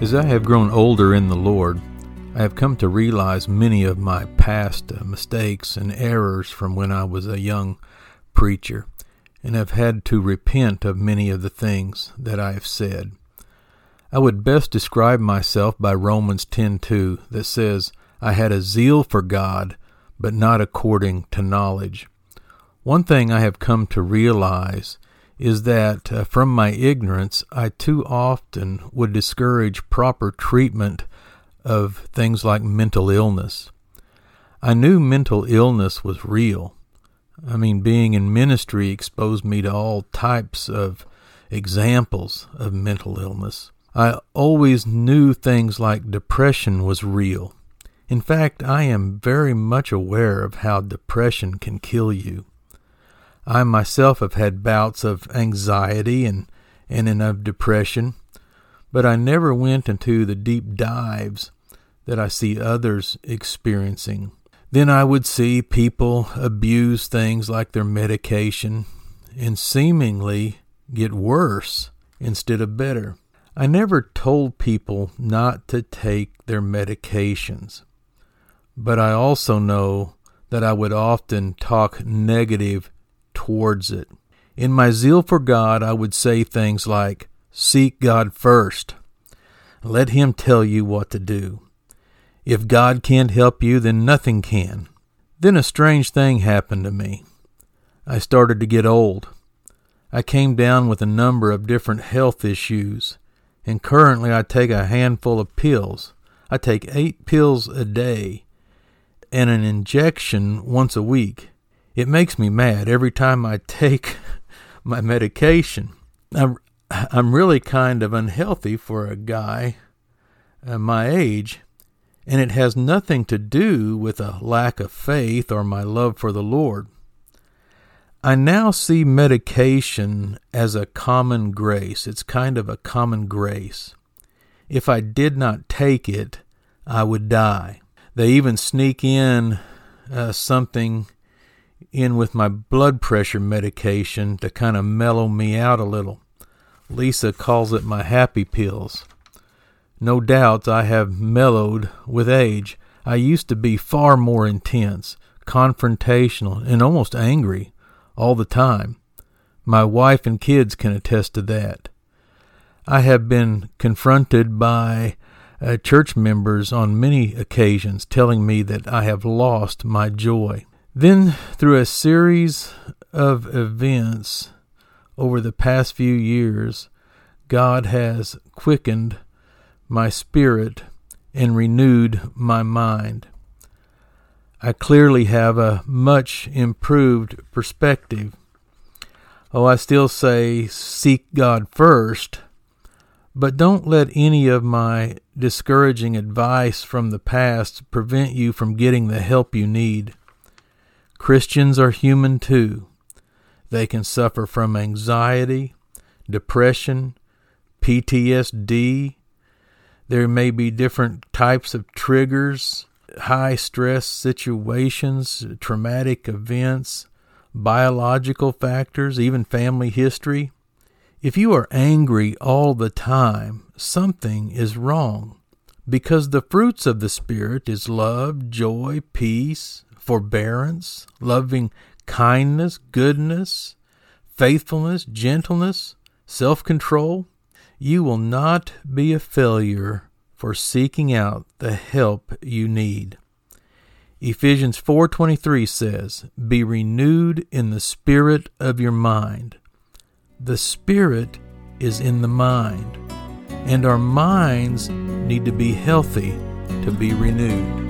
As I have grown older in the Lord, I have come to realize many of my past uh, mistakes and errors from when I was a young preacher, and have had to repent of many of the things that I have said. I would best describe myself by Romans 10:2 that says, "I had a zeal for God, but not according to knowledge." One thing I have come to realize is that uh, from my ignorance, I too often would discourage proper treatment of things like mental illness. I knew mental illness was real. I mean, being in ministry exposed me to all types of examples of mental illness. I always knew things like depression was real. In fact, I am very much aware of how depression can kill you. I myself have had bouts of anxiety and, and and of depression, but I never went into the deep dives that I see others experiencing. Then I would see people abuse things like their medication and seemingly get worse instead of better. I never told people not to take their medications, but I also know that I would often talk negative towards it. In my zeal for God, I would say things like, Seek God first. Let Him tell you what to do. If God can't help you, then nothing can. Then a strange thing happened to me. I started to get old. I came down with a number of different health issues, and currently I take a handful of pills. I take eight pills a day and an injection once a week. It makes me mad every time I take my medication. I'm, I'm really kind of unhealthy for a guy uh, my age, and it has nothing to do with a lack of faith or my love for the Lord. I now see medication as a common grace. It's kind of a common grace. If I did not take it, I would die. They even sneak in uh, something in with my blood pressure medication to kind of mellow me out a little. Lisa calls it my happy pills. No doubt I have mellowed with age. I used to be far more intense, confrontational, and almost angry all the time. My wife and kids can attest to that. I have been confronted by uh, church members on many occasions telling me that I have lost my joy. Then, through a series of events over the past few years, God has quickened my spirit and renewed my mind. I clearly have a much improved perspective. Oh, I still say seek God first, but don't let any of my discouraging advice from the past prevent you from getting the help you need. Christians are human too. They can suffer from anxiety, depression, PTSD. There may be different types of triggers, high stress situations, traumatic events, biological factors, even family history. If you are angry all the time, something is wrong because the fruits of the Spirit is love, joy, peace, forbearance, loving kindness, goodness, faithfulness, gentleness, self control, you will not be a failure for seeking out the help you need. Ephesians 4:23 says, "Be renewed in the spirit of your mind." The spirit is in the mind, and our minds need to be healthy to be renewed.